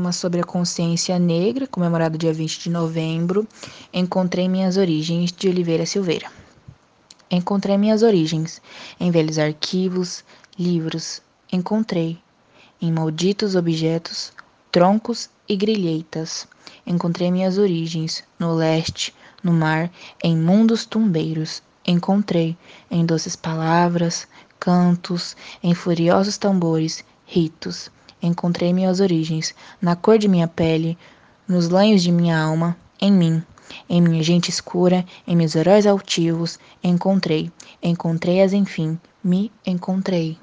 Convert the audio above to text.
poema sobre a consciência negra, comemorado dia 20 de novembro. Encontrei minhas origens, de Oliveira Silveira. Encontrei minhas origens em velhos arquivos, livros. Encontrei em malditos objetos, troncos e grilheitas. Encontrei minhas origens no leste, no mar, em mundos tumbeiros. Encontrei em doces palavras, cantos, em furiosos tambores, ritos. Encontrei minhas origens na cor de minha pele, nos lanhos de minha alma, em mim. Em minha gente escura, em meus heróis altivos, encontrei, encontrei-as enfim, me encontrei.